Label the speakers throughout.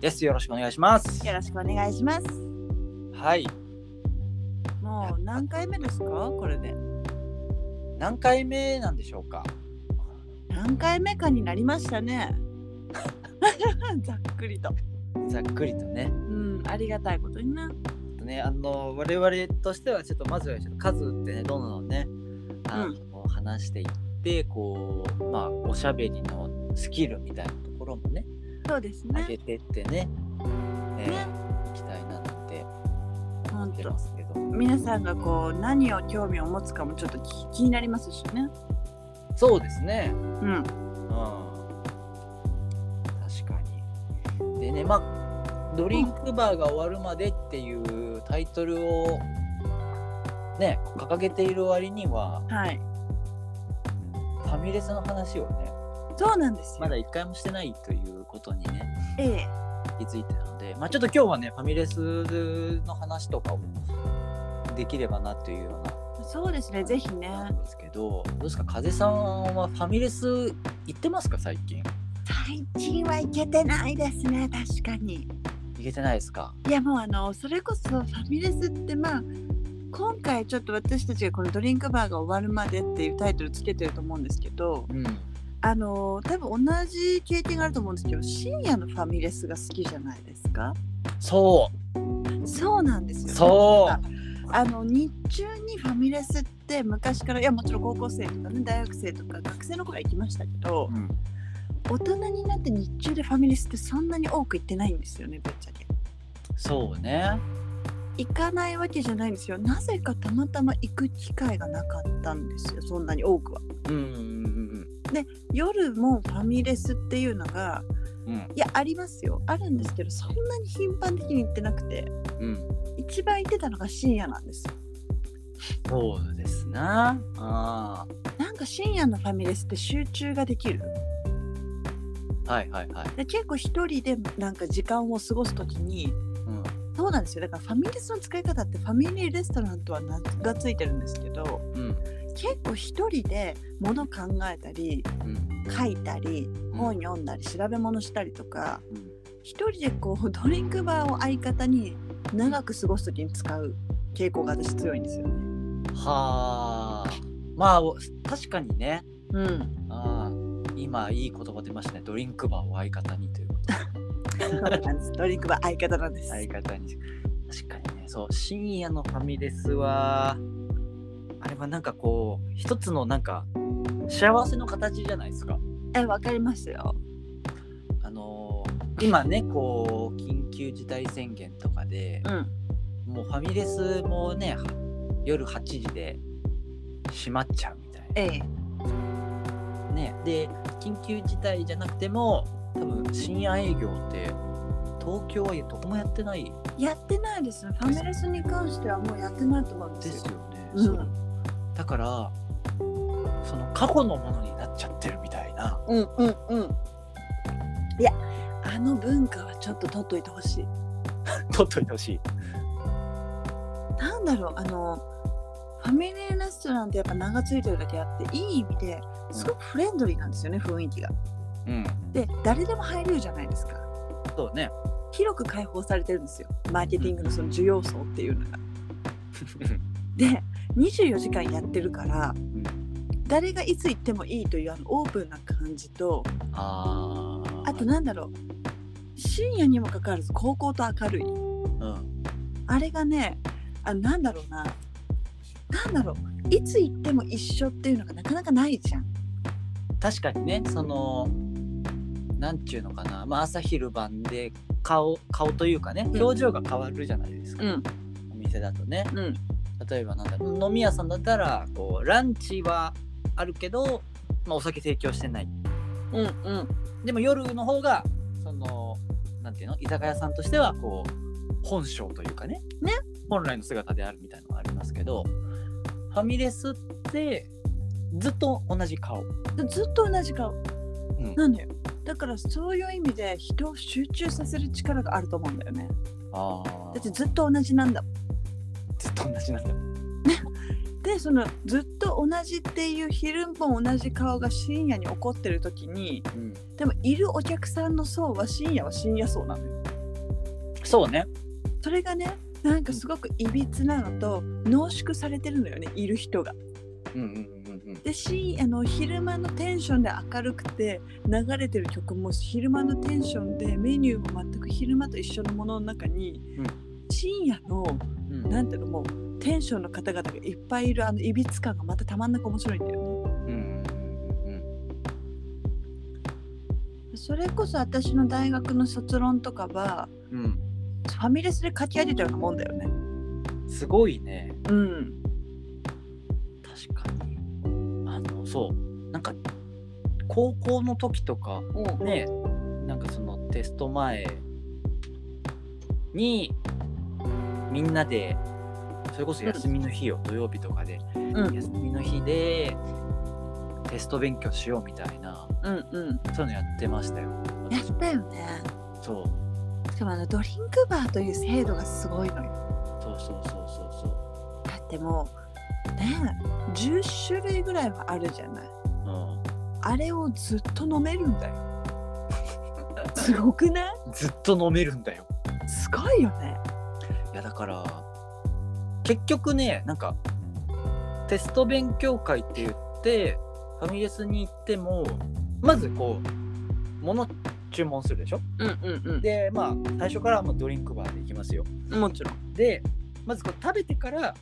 Speaker 1: でです。よろしくお願いします。
Speaker 2: よろしくお願いします。
Speaker 1: はい。
Speaker 2: もう何回目ですか？これで。
Speaker 1: 何回目なんでしょうか？
Speaker 2: 何回目かになりましたね。ざっくりと。
Speaker 1: ざっくりとね。
Speaker 2: うん、ありがたいことにな。
Speaker 1: ね、あの我々としてはちょっとまずはちょっと数ってねどんどんねあの、話していってこうまあおしゃべりのスキルみたいなところもね
Speaker 2: そうです
Speaker 1: 上
Speaker 2: ね。
Speaker 1: げてってねえー
Speaker 2: ね
Speaker 1: いきたいななんて思ってま。すけど
Speaker 2: 皆さんがこう何を興味を持つかもちょっと気気になりますしね。
Speaker 1: そうですね
Speaker 2: うん。
Speaker 1: うん確かにでねまあドリンクバーが終わるまでっていうタイトルをね掲げている割には
Speaker 2: はい。
Speaker 1: ファミレスの話をね
Speaker 2: そうなんですよ。
Speaker 1: まだ一回もしてないということにね
Speaker 2: ええ。
Speaker 1: 気づいてたのでまあちょっと今日はねファミレスの話とかをできればなというような
Speaker 2: そうですね。ぜひね。
Speaker 1: なんですけどどうですか？風さんはファミレス行ってますか最近？
Speaker 2: 最近は行けてないですね。確かに。
Speaker 1: 行けてないですか？
Speaker 2: いやもうあのそれこそファミレスってまあ今回ちょっと私たちがこのドリンクバーが終わるまでっていうタイトルつけてると思うんですけど
Speaker 1: うん
Speaker 2: あの多分同じ経験があると思うんですけど深夜のファミレスが好きじゃないですか？
Speaker 1: そう。
Speaker 2: そうなんですよ。
Speaker 1: そう。
Speaker 2: あの日中にファミレスって昔からいやもちろん高校生とかね大学生とか学生の頃は行きましたけど
Speaker 1: うん。
Speaker 2: 大人になって日中でファミレスってそんなに多く行ってないんですよねぶっちゃけ。
Speaker 1: そうね。
Speaker 2: 行かないわけじゃないんですよ。なぜかたまたま行く機会がなかったんですよそんなに多くは。
Speaker 1: うんうん
Speaker 2: 夜もファミレスっていうのが
Speaker 1: うん。うん
Speaker 2: いやありますよ。あるんですけどそんなに頻繁的に行ってなくて
Speaker 1: うん。
Speaker 2: 一番行ってたのが深夜なんですよ。
Speaker 1: そうですな。あ
Speaker 2: なんか深夜のファミレスって集中ができる？
Speaker 1: ーはいはいはい。
Speaker 2: で結構一人でなんか時間を過ごす時に
Speaker 1: うん。
Speaker 2: そうなんですよ。だからファミレスの使い方ってファミリーレストランとは名がついてるんですけど
Speaker 1: うん
Speaker 2: 結構一人で物考えたり
Speaker 1: うん。
Speaker 2: 書いたり本読んだり調べ物したりとか
Speaker 1: うん。
Speaker 2: 一人でこうドリンクバーを相方に長く過ごす時に使う傾向が私強いんですよね。
Speaker 1: はあ。まあお確かにね。
Speaker 2: うん、
Speaker 1: ああ。今いい言葉出ましたね。ドリンクバーを相方にということ。で
Speaker 2: そうなんです。ドリンクバー相方なんです。
Speaker 1: 相方に。確かにね。そう。深夜のファミレスはあれはなんかこう一つのなんか幸せの形じゃないですか。
Speaker 2: えわかりますよ。
Speaker 1: あのー今ねこう緊急事態宣言とかで
Speaker 2: う、ん。
Speaker 1: もうファミレスもね夜8時で閉まっちゃうみたい
Speaker 2: ええ。
Speaker 1: なねで緊急事態じゃなくても多分深夜営業って東京はどこもやってない。
Speaker 2: やってないです。ファミレスに関してはもうやってないと思うんで
Speaker 1: ですす
Speaker 2: よ。
Speaker 1: よね、
Speaker 2: うん
Speaker 1: だからその過去のものになっちゃってるみたいな
Speaker 2: うんうんうん。いやあの文化はちょっと取っといてほしい。
Speaker 1: 取っといてほしい
Speaker 2: なんだろうあのファミリーレストランってやっぱ名が付いてるだけあっていい意味ですごくフレンドリーなんですよね雰囲気が。
Speaker 1: うん
Speaker 2: で誰でも入れるじゃないですか。
Speaker 1: そうね
Speaker 2: 広く開放されてるんですよマーケティングのその需要層っていうのが。で24時間やってるから
Speaker 1: ん。
Speaker 2: 誰がいつ行ってもいいというあのオープンな感じと
Speaker 1: あー。
Speaker 2: あとなんだろう深夜にもかかわらず高校と明るい。
Speaker 1: うん。
Speaker 2: あれがねあなんだろうななんだろういつ行っても一緒っていうのがなかなかないじゃん。
Speaker 1: 確かにねそのなんちゅうのかな、まあ、朝昼晩で顔顔というかね
Speaker 2: うん。
Speaker 1: 表情が変わるじゃないですか、
Speaker 2: ん。
Speaker 1: お店だとね。
Speaker 2: うん
Speaker 1: 例えばなんだろう飲み屋さんだったらこうランチはあるけど、まあ、お酒提供してない。
Speaker 2: うんうん。
Speaker 1: でも夜の方がそのなんていうの？居酒屋さんとしてはこう本性というかね。
Speaker 2: ね。
Speaker 1: 本来の姿であるみたいなのがありますけどファミレスってずっと同じ顔、
Speaker 2: ずっと同じ顔。
Speaker 1: うん。
Speaker 2: なのよだからそういう意味で人を集中させる力があると思うんだよね。
Speaker 1: あ
Speaker 2: だってずっと同じなんだもん
Speaker 1: ずっと同じなんだ。
Speaker 2: でそのずっと同じっていう昼も同じ顔が深夜に起こってる時に
Speaker 1: うん。
Speaker 2: でもいるお客さんの層は深夜は深夜層なのよ。
Speaker 1: そうね。
Speaker 2: それがねなんかすごくいびつなのと濃縮されてるのよねいる人が。
Speaker 1: うんうんうんうん
Speaker 2: でしあの昼間のテンションで明るくて流れてる曲も昼間のテンションでメニューも全く昼間と一緒のものの中に、
Speaker 1: うん。
Speaker 2: 深夜の
Speaker 1: うん。
Speaker 2: なんていうのもうテンションの方々がいっぱいいるあのいびつ感がまたたまんなく面白いんだよね。それこそ私の大学の卒論とかは
Speaker 1: うん。
Speaker 2: ファミレスで書き上げたようなもんだよね。
Speaker 1: うんすごいね。
Speaker 2: うん。
Speaker 1: 確かに。あのそう。なんか高校の時とかねなんかそのテスト前にみんなでそれこそ休みの日よ土曜日とかで
Speaker 2: うん
Speaker 1: 休みの日でテスト勉強しようみたいな
Speaker 2: うんうん。
Speaker 1: そういうのやってましたよ
Speaker 2: やったよね。
Speaker 1: そう
Speaker 2: しかもあのドリンクバーという制度がすごいのよ。
Speaker 1: そうそうそうそうそ
Speaker 2: だってもうねえ10種類ぐらいはあるじゃない。
Speaker 1: う、うん、
Speaker 2: あれをずっと飲めるんだよ。すごくない？
Speaker 1: ずっと飲めるんだよ
Speaker 2: すごいよね。
Speaker 1: いやだから結局ねなんかテスト勉強会って言ってファミレスに行ってもまずこう物注文するでしょ？
Speaker 2: うんうん
Speaker 1: でまあ最初からはもうドリンクバーで行きますよ。
Speaker 2: うん。もちろん。
Speaker 1: でまずこう食べてから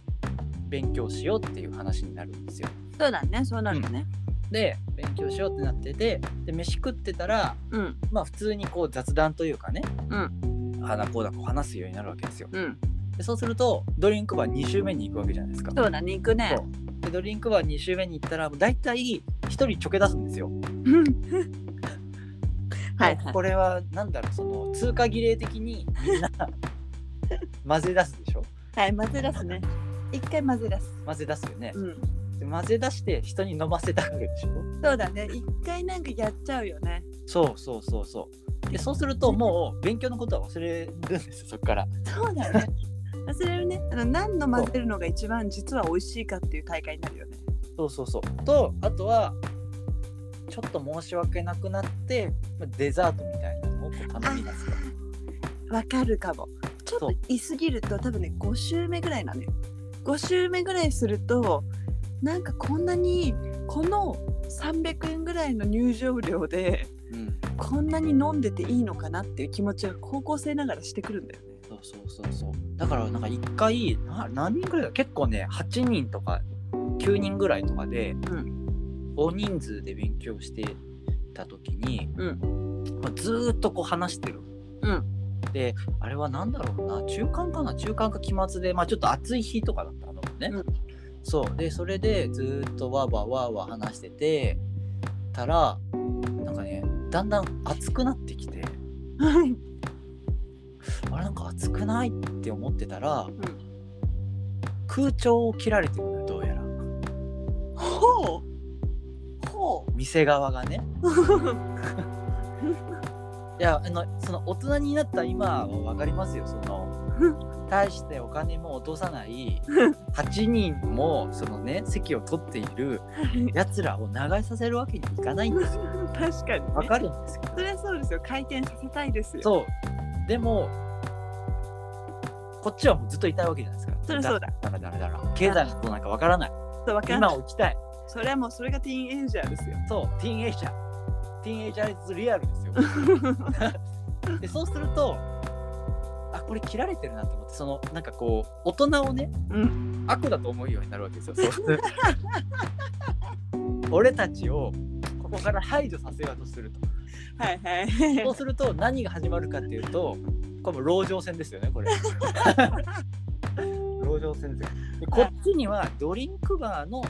Speaker 1: 勉強しようっていう話になるんですよ。
Speaker 2: そうだね、そうなるね。
Speaker 1: で勉強しようってなっててで飯食ってたら
Speaker 2: うん。
Speaker 1: まあ普通にこう雑談というかね。
Speaker 2: うん
Speaker 1: こうだこう話すようになるわけですよ
Speaker 2: うん。
Speaker 1: でそうするとドリンクバー2周目に行くわけじゃないですか
Speaker 2: そうだね、行くね
Speaker 1: でドリンクバー2周目に行ったらもう大体1人ちょけ出すんですよ。
Speaker 2: はいはい。
Speaker 1: これはなんだろうその通過儀礼的にみんな 混ぜ出すでしょ？
Speaker 2: はい、混ぜ出すね。一回混ぜ出す。
Speaker 1: 混ぜ出すよね。
Speaker 2: うん。
Speaker 1: で混ぜ出して人に飲ませたがるでしょ？
Speaker 2: そうだね、一回なんかやっちゃうよね。
Speaker 1: そうそうそうそう。でそうするともう勉強のことは忘れるんですよそっから。
Speaker 2: そうだね。忘れるね。あの何の混ぜるのが一番実は美味しいかっていう大会になるよね。
Speaker 1: そうそうそう。とあとはちょっと申し訳なくなってまあデザートみたいなのをこう頼み出すと。
Speaker 2: わかるかも。ちょっと言い過ぎると多分ね5周目ぐらいなのよ。5周目ぐらいするとなんかこんなにこの300円ぐらいの入場料で
Speaker 1: うん
Speaker 2: こんなに飲んでていいのかなっていう気持ちが高校生ながらしてくるんだよね。
Speaker 1: そうそうそうそう。だからなんか一回な何人ぐらいだ結構ね8人とか9人ぐらいとかで、大人数で勉強してた時に、
Speaker 2: うん
Speaker 1: まあずーっとこう話してる。
Speaker 2: うん。
Speaker 1: であれは何だろうな中間かな？中間か期末でまあちょっと暑い日とかだったのね。
Speaker 2: うん。
Speaker 1: そう。でそれでずーっとわーわーわーわー話しててたらだんだん暑くなってきて。あれなんか暑くないって思ってたら、空調を切られてるのよどうやら
Speaker 2: ほうほ
Speaker 1: 店側がね
Speaker 2: う。
Speaker 1: いやあのその大人になった今は分かりますよその 大してお金も落とさない 8人もそのね席を取っている やつらを流させるわけにいかないんですよ
Speaker 2: 確かに、ね。
Speaker 1: 分かるんですけど
Speaker 2: それはそうですよ。回転させたいですよ。
Speaker 1: そうでもこっちはもうずっといたいわけじゃないですか
Speaker 2: そりゃそうだ
Speaker 1: だらだらだら経済のことなんか分からない
Speaker 2: そうわかん
Speaker 1: 今を生きたい
Speaker 2: それはもうそれがティーンエイジャーですよ。
Speaker 1: そう、ティーンエイジャー。ティーンエイジャーリアルですよ。で、そうすると、あ、これ切られてるなと思って、その、なんかこう、大人をね、
Speaker 2: うん。
Speaker 1: 悪だと思うようになるわけですよ。俺たちをここから排除させようとすると。
Speaker 2: はいはい。
Speaker 1: そうすると、何が始まるかっていうと、これも籠城戦ですよね、これ。籠城戦ですよ。でこっちにはドリンクバーの、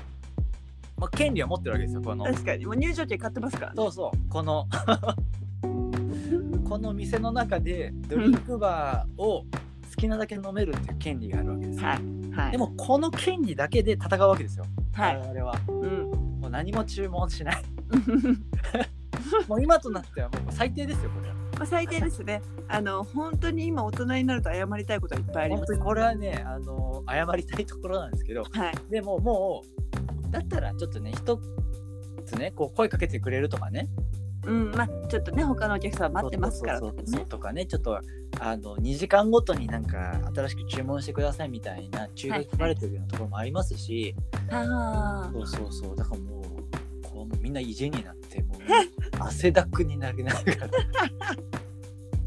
Speaker 1: まあ、権利を持ってるわけですよ、この。
Speaker 2: 確かに。もう入場券買ってますから、ね。
Speaker 1: そうそう、この この店の中でドリンクバーを好きなだけ飲めるっていう権利があるわけですよ。
Speaker 2: はい。はい。
Speaker 1: でもこの権利だけで戦うわけですよ。
Speaker 2: はい。
Speaker 1: 我々は
Speaker 2: うん。
Speaker 1: もう何も注文しない。もう今となってはもう最低ですよ、これは。
Speaker 2: まあ最低ですね。あの本当に今大人になると謝りたいことはいっぱいあります。
Speaker 1: これはね、あの謝りたいところなんですけど、
Speaker 2: はい。
Speaker 1: でももう、だったらちょっとね、一つね、こう声かけてくれるとかね、
Speaker 2: うんまあちょっとね他のお客さん待ってますから。
Speaker 1: そうそうそうとかねちょっとあの2時間ごとになんか新しく注文してくださいみたいな注意が書かれてるようなところもありますし、
Speaker 2: あ
Speaker 1: そうそうそう。だからもうこうみんな意地になってもう汗だくになりな。がら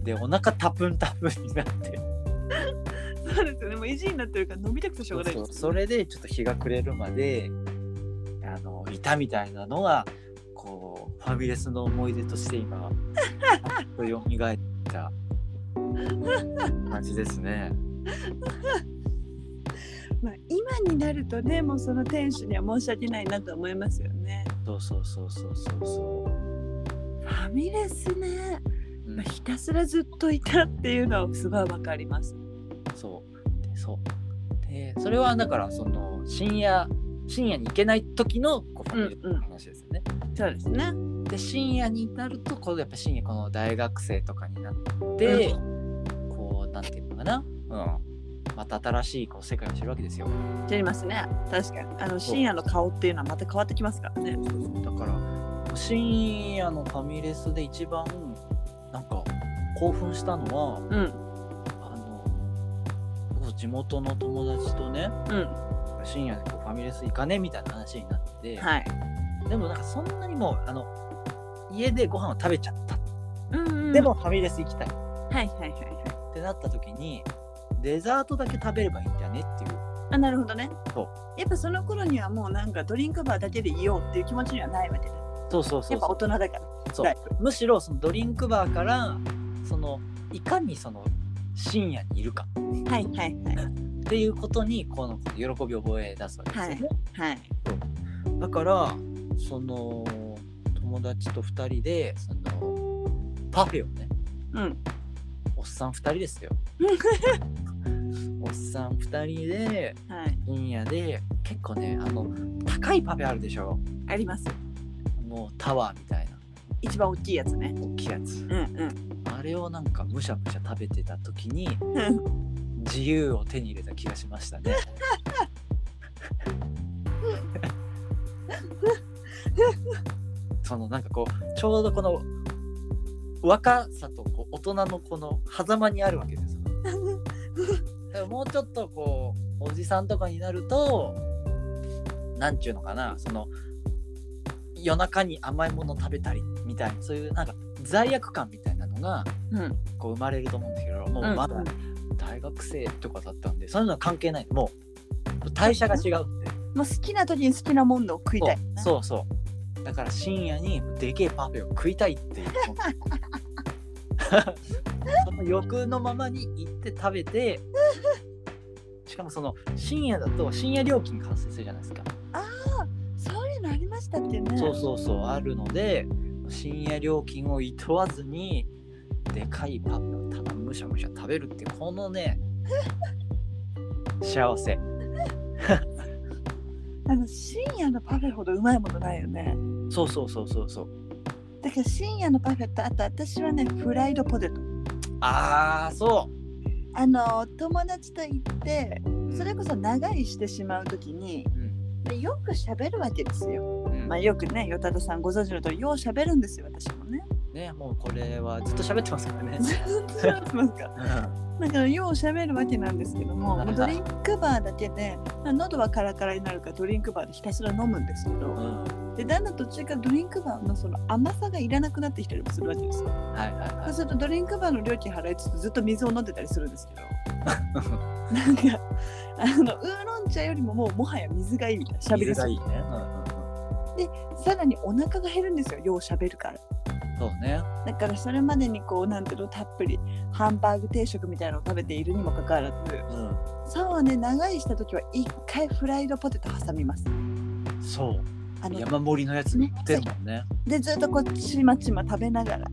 Speaker 1: でお腹タプンタプンになって。
Speaker 2: あそうですよね。もう意地になってるから飲みたくてしょうがないです
Speaker 1: それでちょっと日が暮れるまであのいたみたいなのがこうファミレスの思い出として今蘇った感じですね。
Speaker 2: まあ、今になるとねもうその店主には申し訳ないなと思いますよね。
Speaker 1: そうそうそうそうそうそ
Speaker 2: ファミレスね、
Speaker 1: う。うん。
Speaker 2: まあ、ひたすらずっといたっていうのはすごいわかります。
Speaker 1: そう。でそう。でそれはだからその深夜深夜に行けない時のこうファミレスの話ですよね。
Speaker 2: そうですね。
Speaker 1: で深夜になるとこうやっぱ深夜この大学生とかになって、こうなんていうのかな、うん、また新しいこう世界を知るわけですよ。
Speaker 2: 知りますね。確かに。あの深夜の顔っていうのはまた変わってきますからね。
Speaker 1: だから深夜のファミレスで一番なんか興奮したのは
Speaker 2: うん。
Speaker 1: あのそう地元の友達とね
Speaker 2: うん
Speaker 1: 深夜でこうファミレス行かねみたいな話になって、
Speaker 2: はい。
Speaker 1: でもなんかそんなにもうあの家でご飯を食べちゃった、
Speaker 2: うんうん。
Speaker 1: でもファミレス行きたい。っ
Speaker 2: はいはいはいはい。
Speaker 1: てなった時にデザートだけ食べればいいんじゃねっていう。
Speaker 2: あなるほどね。
Speaker 1: そう。
Speaker 2: やっぱその頃にはもうなんかドリンクバーだけでいようっていう気持ちにはないわけだ。
Speaker 1: そうそうそう
Speaker 2: やっぱ
Speaker 1: そ
Speaker 2: 大人だから。
Speaker 1: う。そうむしろそのドリンクバーからそのいかにその深夜にいるか。
Speaker 2: ブはいはいはい
Speaker 1: っていうことにこの喜びを覚え出すわけですよね、
Speaker 2: はい。
Speaker 1: だからその友達と2人でそのパフェをね
Speaker 2: うん。
Speaker 1: おっさん2人ですよ。おっさん2人で
Speaker 2: はい。
Speaker 1: 深夜で結構ねあの高いパフェあるでしょ？
Speaker 2: あります。
Speaker 1: もうタワーみたいな。
Speaker 2: 一番大きいやつね。
Speaker 1: 大きいやつ。
Speaker 2: うんうん。
Speaker 1: あれをなんかむしゃむしゃ食べてた時に自由を手に入れた気がしましたね。そのなんかこうちょうどこの若さとこう大人のこの狭間にあるわけです。よだからもうちょっとこうおじさんとかになるとなんちゅうのかなその夜中に甘いもの食べたりみたいなそういうなんか罪悪感みたいなのが
Speaker 2: うん。
Speaker 1: こう生まれると思うんですけどもう
Speaker 2: うん。
Speaker 1: まだ大学生とかだったんでそういうのは関係ない。もう代謝が違うって。
Speaker 2: もう好きな時に好きなものを食いたい。
Speaker 1: そうそう。だから深夜にでけえパフェを食いたいっていう。その欲のままに行って食べてしかもその深夜だと深夜料金が発生するじゃないですか、
Speaker 2: ああそういうのありましたってね。
Speaker 1: そうそうそうあるので深夜料金をいとわずにでかいパフェをただむしゃむしゃ食べるってこのね 幸せ。
Speaker 2: あの深夜のパフェほどうまいものないよね。
Speaker 1: そうそうそうそうそう。
Speaker 2: だから深夜のパフェとあと私はねフライドポテト。
Speaker 1: ああそ
Speaker 2: あの友達と行って
Speaker 1: う
Speaker 2: それこそ長居してしまう時に
Speaker 1: うん。
Speaker 2: でよく喋るわけですよ。
Speaker 1: うん。
Speaker 2: まあ、よくね、よたださんご存知の通り、よう喋るんですよ、私もね。
Speaker 1: ねもうこれはずっと喋ってますからね。
Speaker 2: ずっと喋ってますか？
Speaker 1: うん。
Speaker 2: だから、よう喋るわけなんですけども、ドリンクバーだけで、まあ喉はカラカラになるから、ドリンクバーでひたすら飲むんですけど、
Speaker 1: うん。
Speaker 2: で、だんだん途中からドリンクバーのその甘さがいらなくなってきたりもするわけですよ。
Speaker 1: は。いはいはい。
Speaker 2: そうすると、ドリンクバーの料金払いつつ、ずっと水を飲んでたりするんですけど、なんか、あの、ウーロン茶よりももう、もはや水がいいみたいな、喋りすぎ
Speaker 1: 水がいいね、うんうんうん。
Speaker 2: さらにお腹が減るんですよ、よう喋るから。
Speaker 1: そうね。
Speaker 2: だからそれまでにこうなんていうのたっぷりハンバーグ定食みたいなのを食べているにもかかわらず
Speaker 1: うん。
Speaker 2: そうはね長居した時は一回フライドポテト挟みます。
Speaker 1: そう。
Speaker 2: あの
Speaker 1: 山盛りのやつ売ってるもんね。
Speaker 2: でずっとこうちまちま食べながら。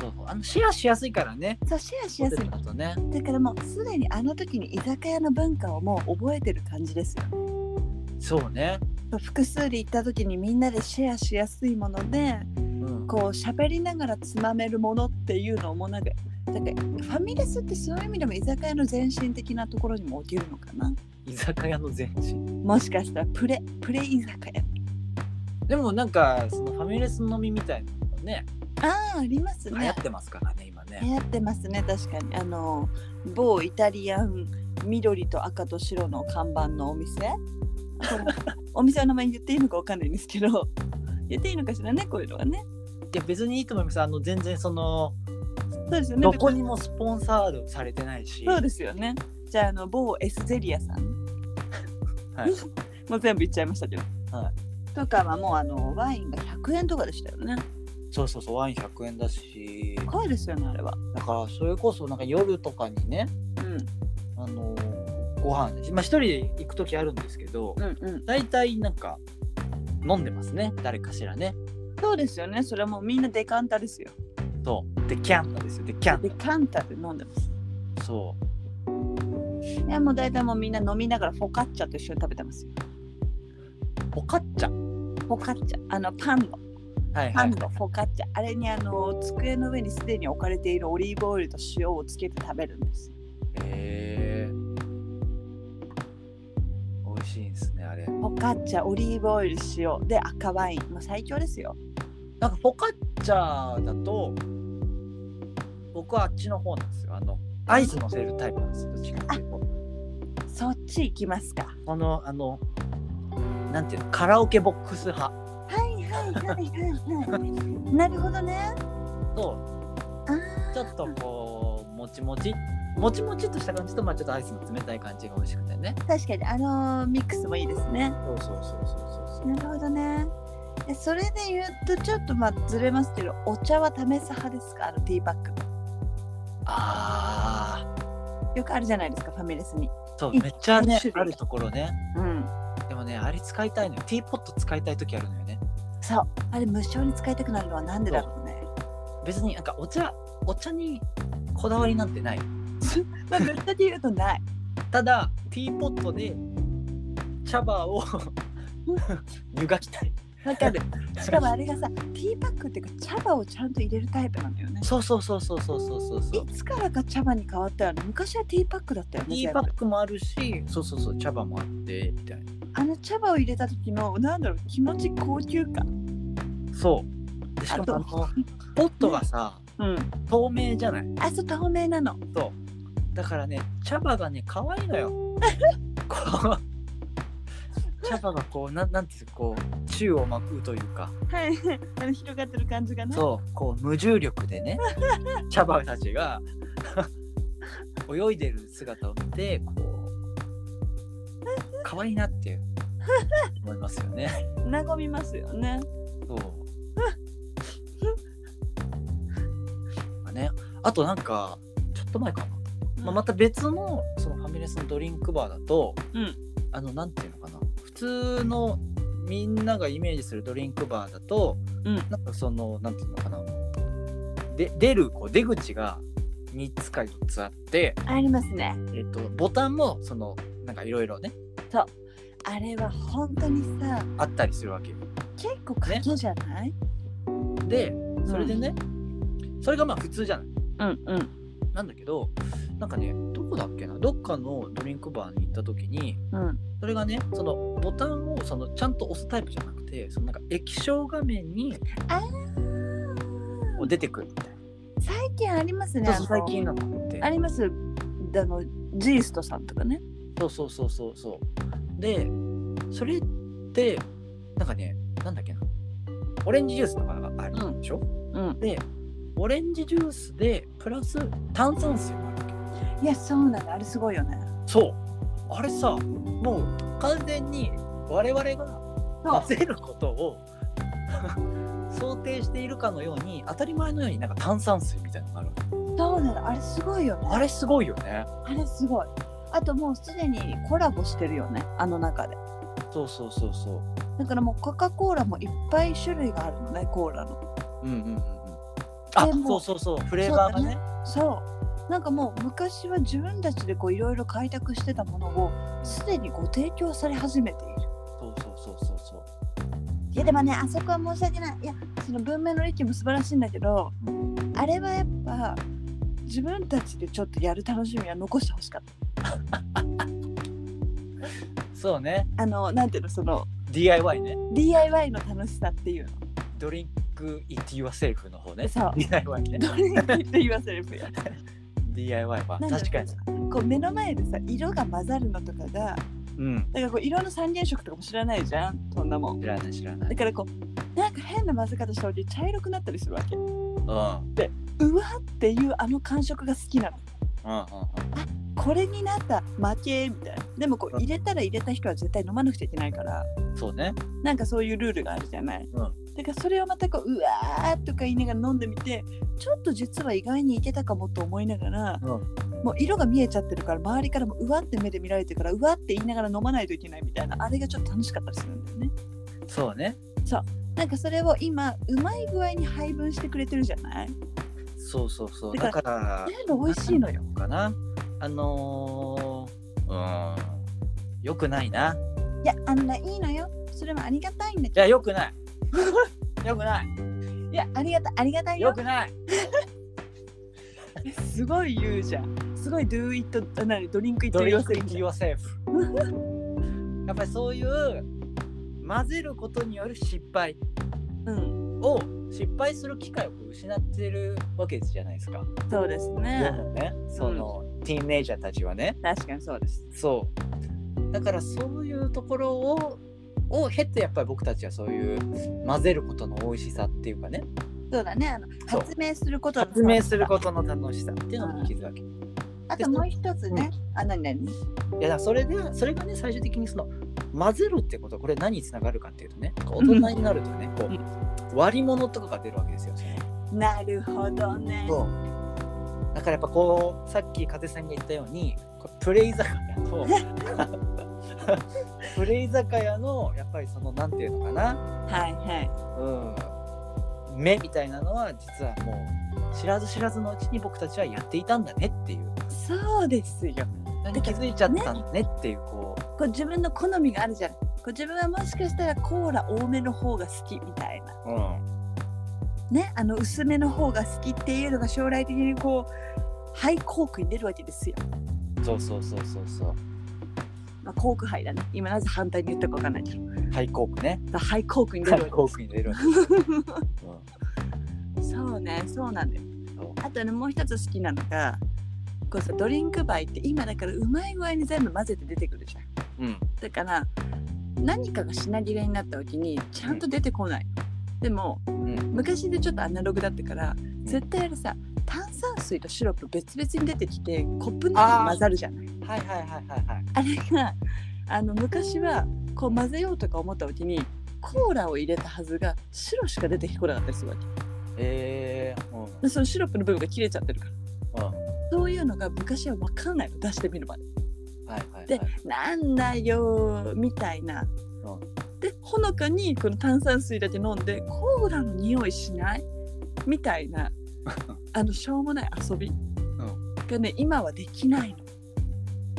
Speaker 1: そうそう。あのシェアしやすいからね。
Speaker 2: そうシェアしやすい。
Speaker 1: だとね。
Speaker 2: だからもうすでにあの時に居酒屋の文化をもう覚えてる感じですよ。
Speaker 1: そうね。
Speaker 2: 複数で行った時にみんなでシェアしやすいもので
Speaker 1: うん
Speaker 2: こう喋りながらつまめるものっていうのもなんかだからファミレスってそういう意味でも居酒屋の前身的なところにも置けるのかな。
Speaker 1: 居酒屋の前身。
Speaker 2: もしかしたらプレプレ居酒屋。
Speaker 1: でもなんかそのファミレスの飲みみたいなのね
Speaker 2: ああありますね。
Speaker 1: 流行ってますからね今ね。
Speaker 2: 流行ってますね確かに。あの某イタリアン緑と赤と白の看板のお店？お店の名前言っていいのかわかんないんですけど言っていいのかしらねこういうのはね
Speaker 1: いや別にいいと思います。あの全然その
Speaker 2: そうですよね。
Speaker 1: どこにもスポンサードされてないし。
Speaker 2: そうですよね。じゃああの某エスゼリアさん。
Speaker 1: はい。
Speaker 2: もう全部言っちゃいましたけど、
Speaker 1: は
Speaker 2: とかはもうあのワインが100円とかでしたよね。
Speaker 1: そうそうそうワイン100円だし。
Speaker 2: 高いですよねあれは。
Speaker 1: だからそれこそなんか夜とかにね
Speaker 2: うん。
Speaker 1: あのご飯まあ一人で行く時あるんですけど
Speaker 2: うんうん。
Speaker 1: 大体なんか飲んでますね。誰かしらね
Speaker 2: そうですよね。それはもうみんなデカンタですよ。
Speaker 1: そう。デキャンタですよ。デキャン
Speaker 2: デカンタで飲んでます。
Speaker 1: タそ
Speaker 2: いやもう大体もうみんな飲みながらフォカッチャと一緒に食べてますよ。
Speaker 1: うポカッチャ？
Speaker 2: フォカッチャ。あのパンの。
Speaker 1: はいはい。
Speaker 2: パンのフォカッチャ。あれにあの机の上にすでに置かれているオリーブオイルと塩をつけて食べるんです
Speaker 1: へえ美味しいんですねあれ。
Speaker 2: フォカッチャオリーブオイル塩。で赤ワイン。もう最強ですよ
Speaker 1: なんかフォカッチャだと僕はあっちの方なんですよ。あのアイス乗せるタイプなんですよ。どっちかっていうと。
Speaker 2: そっち行きますか。
Speaker 1: このあのなんていうのカラオケボックス派。
Speaker 2: はいはいはいはいはい。なるほどね。
Speaker 1: と
Speaker 2: あー。
Speaker 1: ちょっとこうもちもちもちもちっとした感じとまあちょっとアイスの冷たい感じが美味しくてね。
Speaker 2: 確かにあのーミックスもいいですね。
Speaker 1: そうそうそうそうそう。
Speaker 2: なるほどねえそれで言うとちょっとまあずれますけどお茶は試す派ですか？あのティーバッグ。
Speaker 1: あ
Speaker 2: よくあるじゃないですかファミレスに。
Speaker 1: ーそう
Speaker 2: い
Speaker 1: めっちゃねあるところね。
Speaker 2: うん。
Speaker 1: でもねあれ使いたいのよ。ティーポット使いたい時あるのよね。
Speaker 2: そう。あれ無償に使いたくなるのはなんでだろうね。
Speaker 1: 別になんかお茶お茶にこだわりなんてない。
Speaker 2: まあぶっちゃけ言うとない。
Speaker 1: ただティーポットで茶葉を 湯がきたい
Speaker 2: わかる。しかもあれがさティーバッグっていうか茶葉をちゃんと入れるタイプなんだよね。
Speaker 1: そうそうそうそうそうそうそうそう。
Speaker 2: いつからか茶葉に変わったよね。昔はティーパックだったよね
Speaker 1: ティーバッグもあるしそうそうそう茶葉もあってみたいな。
Speaker 2: あの茶葉を入れた時のなんだろう気持ち高級感。
Speaker 1: そう。でしかもあ
Speaker 2: あ
Speaker 1: のポットがさ
Speaker 2: うん。
Speaker 1: 透明じゃない？
Speaker 2: あそう透明なの。
Speaker 1: そう。だからね茶葉がね可愛いのよ。こう茶葉がこうなんなんていうのこう宙を巻くというか。
Speaker 2: はい。あの広がってる感じがね。
Speaker 1: そう。こう無重力でね。茶葉たちが。泳いでる姿を見てこう可愛いなって思いますよね。
Speaker 2: 和みますよね。
Speaker 1: そう。まあね、あとなんかちょっと前かな、まあ、また別のそのファミレスのドリンクバーだと、
Speaker 2: うん。
Speaker 1: あのなんていうのかな。普通のみんながイメージするドリンクバーだと、
Speaker 2: うん。
Speaker 1: なんかそのなんていうのかな。で出るこう出口が3つか4つあって、
Speaker 2: ありますね。
Speaker 1: えっとボタンもそのなんかいろいろね。
Speaker 2: あれは本当にさ
Speaker 1: あったりするわけよ。
Speaker 2: 結構賭けじゃない、
Speaker 1: でそれでね、それがまあ普通じゃない。
Speaker 2: うんうん
Speaker 1: なんだけどなんかねどこだっけな？どっかのドリンクバーに行った時に
Speaker 2: うん。
Speaker 1: それがねそのボタンをそのちゃんと押すタイプじゃなくてそのなんか液晶画面に
Speaker 2: あ
Speaker 1: 出てくるみたいな。
Speaker 2: 最近ありますね
Speaker 1: 最近なんかあって。
Speaker 2: あります。あのジーストさんとかね。
Speaker 1: そうそうそうそうそう。でそれってなんかねなんだっけな？オレンジジュースとかがあるでしょ、
Speaker 2: うん。
Speaker 1: でオレンジジュースでプラス炭酸水もあるわけ。
Speaker 2: いやそうなのあれすごいよね。
Speaker 1: そう。あれさもう完全に我々が混ぜることを 想定しているかのように当たり前のようになんか炭酸水みたいなのがある
Speaker 2: そうなのあれすごいよね。
Speaker 1: あれすごいよね。
Speaker 2: あれすごい。あともうすでにコラボしてるよね。あの中で。
Speaker 1: そうそうそうそう。
Speaker 2: だからもうコカ・コーラもいっぱい種類があるのねコーラの。
Speaker 1: うんうんうんうんあそうそうそうフレーバーがね。
Speaker 2: そうなんかもう昔は自分たちでこういろいろ開拓してたものをすでにご提供され始めている。
Speaker 1: そうそうそうそうそう。
Speaker 2: いやでもねあそこは申し訳ない。いやその文明の域も素晴らしいんだけどあれはやっぱ自分たちでちょっとやる楽しみは残してほしかった。
Speaker 1: そうね。
Speaker 2: あのなんていうのその
Speaker 1: DIY ね。
Speaker 2: DIY の楽しさっていうの。
Speaker 1: ドリンク・イット・ユア・セルフの方ね。
Speaker 2: そう
Speaker 1: DIY ね。
Speaker 2: ドリンクって言わせるや
Speaker 1: DIY は確かに。
Speaker 2: こう目の前でさ色が混ざるのとかが
Speaker 1: うん。
Speaker 2: だからこう色の三原色とかも知らないじゃんそんなもん
Speaker 1: 知らない知らない。
Speaker 2: だからこうなんか変な混ぜ方した時茶色くなったりするわけ
Speaker 1: うん。うん
Speaker 2: うわっていうあの感触が好きなの
Speaker 1: うんうん。
Speaker 2: これになった負けみたいなでもこう入れたら入れた人は絶対飲まなくちゃいけないから
Speaker 1: そうね。
Speaker 2: なんかそういうルールがあるじゃない、
Speaker 1: うん
Speaker 2: だからそれをまたこううわーとか言いながら飲んでみてちょっと実は意外にいけたかもと思いながら、
Speaker 1: うん
Speaker 2: もう色が見えちゃってるから周りからもうわって目で見られてるからうわって言いながら飲まないといけないみたいなあれがちょっと楽しかったりするんだよね
Speaker 1: そうね。
Speaker 2: なんかそれを今うまい具合に配分してくれてるじゃない？
Speaker 1: そうそうそう。
Speaker 2: だか
Speaker 1: ら、
Speaker 2: 全部美味しいのよ
Speaker 1: かな？あのー、うん。よくないな。
Speaker 2: いやあんないいのよそれもありがたいんだけ
Speaker 1: いや、よくない。よくない。
Speaker 2: どいやありがたいありがたいよ
Speaker 1: よくない。
Speaker 2: すごい言うじゃんすごい do it あ何ドリンク it
Speaker 1: ドリン
Speaker 2: yourself
Speaker 1: ク・イット・ユア・セーフ。やっぱりそういう混ぜることによる失敗
Speaker 2: うん
Speaker 1: を失敗する機会を失ってるわけじゃないですか。
Speaker 2: そうです
Speaker 1: 世
Speaker 2: ね
Speaker 1: のね、その、ティーンエイジャーたちはね。
Speaker 2: 確かにそうです
Speaker 1: そう。だからそういうところをを経てやっぱり僕たちはそういう混ぜることの美味しさっていうかね。
Speaker 2: そうだね。あの発明することの
Speaker 1: 発明することの楽しさっていうのに気づくわけ。い
Speaker 2: あともう一つね、あ何何
Speaker 1: やだそれでそれがね最終的にその混ぜるってことこれ何につながるかっていうとね大人になるとねこ
Speaker 2: うん。
Speaker 1: う割り物とかが出るわけですよ。その。
Speaker 2: なるほどね。
Speaker 1: そう。だからやっぱこうさっき風さんが言ったようにこうプレイ酒屋のプレイ酒屋のやっぱりそのなんていうのかな。
Speaker 2: はいはい。
Speaker 1: うん、目みたいなのは実はもう知らず知らずのうちに僕たちはやっていたんだねっていう。
Speaker 2: そうですよ。
Speaker 1: 気づいちゃったんだねっていう。こう
Speaker 2: こう自分の好みがあるじゃん。こう自分はもしかしたらコーラ多めの方が好きみたいな。
Speaker 1: うん。
Speaker 2: ねあの薄めの方が好きっていうのが将来的にこうハイコークに出るわけですよ、
Speaker 1: そうそうそうそうそう
Speaker 2: まあ、コークハイだね。今なぜ反対に言ったかわかんないけど。
Speaker 1: ハイコークね。
Speaker 2: だハイコークに出
Speaker 1: ハイコークに出るわけです、
Speaker 2: け そうねそうなんだよ。あとねもう一つ好きなのがこうさドリンクバイって今だからうまい具合に全部混ぜて出てくるじゃん。
Speaker 1: うん。
Speaker 2: だから何かが品切れになった時にちゃんと出てこない、でも
Speaker 1: うん。
Speaker 2: 昔でちょっとアナログだったから絶対あれさ炭酸水とシロップ別々に出てきてコップの中に混ざるじゃない
Speaker 1: はいはいはいはいはい。
Speaker 2: あれがあの昔はこう混ぜようとか思った時にコーラを入れたはずが白しか出てこなかったりするわけ。
Speaker 1: えー、うん
Speaker 2: でそのシロップの部分が切れちゃってるから。
Speaker 1: うん。
Speaker 2: そういうのが昔は分かんないの出してみるまで。
Speaker 1: はいはい
Speaker 2: で
Speaker 1: はい。
Speaker 2: なんだよみたいな。
Speaker 1: うん。
Speaker 2: でほのかにこの炭酸水だけ飲んでコーラの匂いしない？みたいな あのしょうもない遊びがね今はできないの。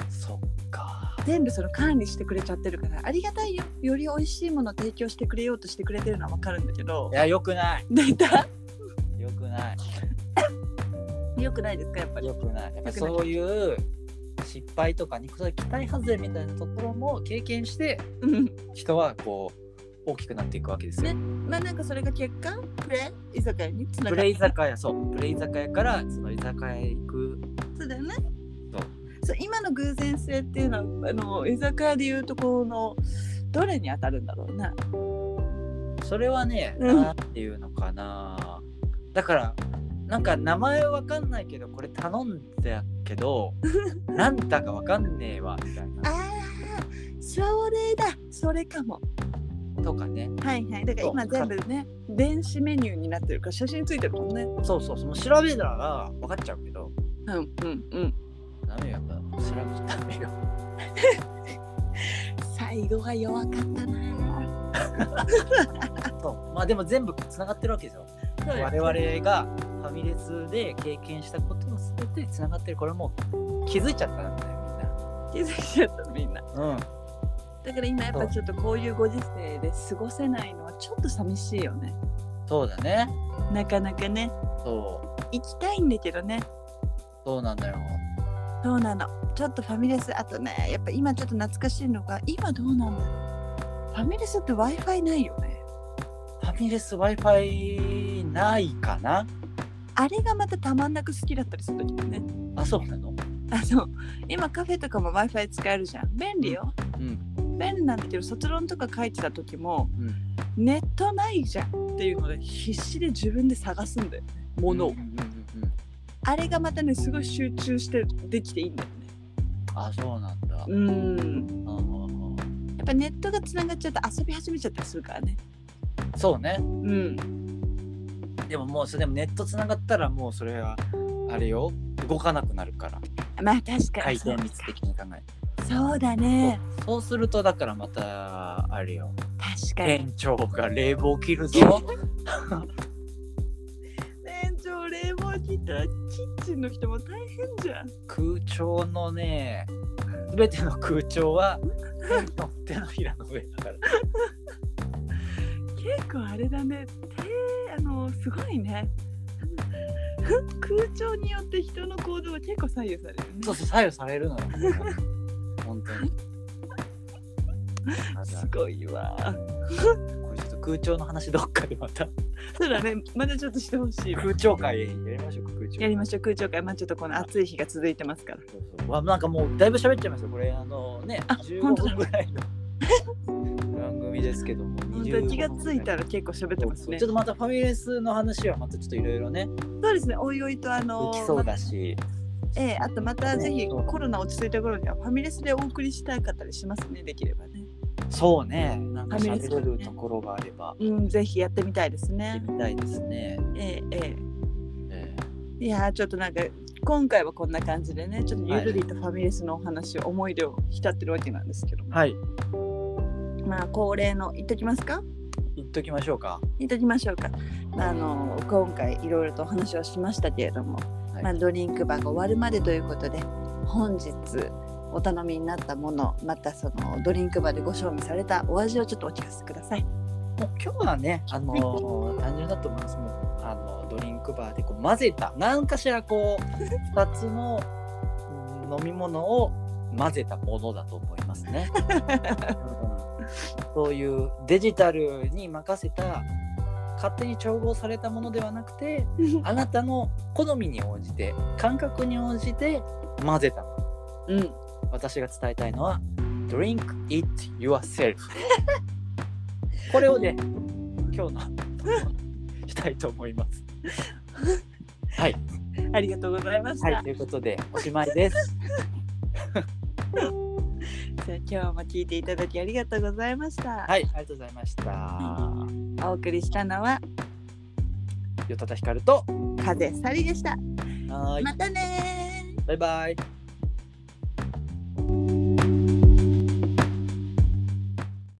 Speaker 1: そっか。
Speaker 2: 全部その管理してくれちゃってるからありがたいよ。より美味しいものを提供してくれようとしてくれてるのは分かるんだけど。
Speaker 1: いやよくない。
Speaker 2: 出た？
Speaker 1: よくない。
Speaker 2: よくないですかやっぱり？
Speaker 1: よくない。やっぱそういう失敗とかに期待外れみたいなところも経験して
Speaker 2: うん。
Speaker 1: 人はこう大きくなっていくわけですよ。
Speaker 2: まあなんかそれが結果プレイ？居酒屋につなが
Speaker 1: プ
Speaker 2: る
Speaker 1: レイ酒屋そう。プレイ酒屋からその居酒屋へ行く。
Speaker 2: そうだよね。
Speaker 1: そう。
Speaker 2: そう今の偶然性っていうのはあの居酒屋でいうとこのどれに当たるんだろうな
Speaker 1: それはね、
Speaker 2: うん。
Speaker 1: なんていうのかな。だからなんか名前わかんないけどこれ頼んだけど なんだかわかんねえわみたいな。
Speaker 2: あーそれだ。それかも
Speaker 1: とかね。
Speaker 2: はいはい。だから今全部ね電子メニューになってるから写真ついてるもんね。
Speaker 1: そうそうその調べたら分かっちゃうけど。
Speaker 2: うんうんうん。
Speaker 1: ダメよ。やっぱ調べちゃダメよ。
Speaker 2: 最後が弱かったな。
Speaker 1: そう。まあでも全部つながってるわけですよ。我々がファミレスで経験したことも全てつながってる。これもう気づいちゃったんだよ
Speaker 2: 気づいちゃったみんな
Speaker 1: みんな。うん
Speaker 2: だから今やっぱちょっとこういうご時世で過ごせないのはちょっと寂しいよね。
Speaker 1: そうだね。
Speaker 2: なかなかね。
Speaker 1: そう。
Speaker 2: 行きたいんだけどね。
Speaker 1: そうなんだよ。
Speaker 2: そうなの。ちょっとファミレスあとねやっぱ今ちょっと懐かしいのが今どうなんだろう。ファミレスって w i f i ないよね。
Speaker 1: ファミレス Wi-Fi ないかな？
Speaker 2: あれがまたたまんなく好きだったりする時もね。
Speaker 1: あ、そうなの？
Speaker 2: あそう。今カフェとかも w i f i 使えるじゃん。便利よ。
Speaker 1: うん。
Speaker 2: 便利なんだけど卒論とか書いてた時も
Speaker 1: うん。
Speaker 2: ネットないじゃんっていうので必死で自分で探すんだよねものを、
Speaker 1: うんうんうんうん
Speaker 2: あれがまたねすごい集中してできていいんだよね。
Speaker 1: あ、そうなんだ。
Speaker 2: うん。
Speaker 1: うん
Speaker 2: やっぱネットがつながっちゃうと遊び始めちゃったりするからね。
Speaker 1: そうね。
Speaker 2: うん。
Speaker 1: でももうそれでもネットつながったらもうそれはあれよ動かなくなるから。
Speaker 2: まあ確か
Speaker 1: 回
Speaker 2: に。そう
Speaker 1: 転率的に考えて
Speaker 2: そうだね。
Speaker 1: そうするとだからまたあれよ。
Speaker 2: 確かに。
Speaker 1: 店長が冷房切るぞ。
Speaker 2: 店長冷房切ったらキッチンの人も大変じゃん。
Speaker 1: 空調のね全ての空調は手のひらの上だから。
Speaker 2: 結構あれだね。手あのすごいね。空調によって人の行動は結構左右されるね。
Speaker 1: そうそう左右されるのよ本当に。あ
Speaker 2: すごいわ。
Speaker 1: これちょっと空調の話どっかでまた。
Speaker 2: そうだね。またちょっとしてほしいわ。
Speaker 1: 空調会やりましょうか空調会。
Speaker 2: やりましょう。空調会。まあちょっとこの暑い日が続いてますから。
Speaker 1: そうそう。わなんかもうだいぶ喋っちゃいますよ。これあのね
Speaker 2: あ本当
Speaker 1: 15
Speaker 2: だ。
Speaker 1: 分ぐらいの 番組ですけども。
Speaker 2: 本当に気がついたら結構喋ってますね。
Speaker 1: ちょっとまたファミレスの話はまたちょっといろいろね。
Speaker 2: そうですね。おいおいとあの
Speaker 1: 浮きそうだし
Speaker 2: ええあとまたぜひコロナ落ち着いた頃にはファミレスでお送りしたかったりしますねできればね。
Speaker 1: そうね。なんか喋れるところがあれば。
Speaker 2: うんぜひやってみたいです
Speaker 1: やって
Speaker 2: ね
Speaker 1: みたいですね、
Speaker 2: えええ
Speaker 1: え。
Speaker 2: えいやーちょっとなんか今回はこんな感じでねちょっとゆるりとファミレスのお話を思い出を浸ってるわけなんですけど
Speaker 1: はい。
Speaker 2: まあ恒例の言っときますか？
Speaker 1: 言っときましょうか。
Speaker 2: 言っときましょうか、まあ、あの今回いろいろとお話をしましたけれども、
Speaker 1: はい
Speaker 2: まあ、ドリンクバーが終わるまでということで本日お頼みになったものまたそのドリンクバーでご賞味されたお味をちょっとお聞かせください。
Speaker 1: もう今日はねあのー単純だと思いますもうあのドリンクバーでこう混ぜた何かしらこう2つのうん飲み物を混ぜたものだと思いますね。うんそういうデジタルに任せた勝手に調合されたものではなくてあなたの好みに応じて感覚に応じて混ぜた。もの
Speaker 2: うん、
Speaker 1: 私が伝えたいのは Drink it yourself これをね今日の したいと思います。はい、
Speaker 2: ありがとうございました。
Speaker 1: はい、ということでおしまいです
Speaker 2: じゃあ今日も聞いていただきありがとうございました。
Speaker 1: はいありがとうございました
Speaker 2: お送りしたのは
Speaker 1: よたたひかると
Speaker 2: 風さりでした。
Speaker 1: はーい
Speaker 2: またねー
Speaker 1: バイバイ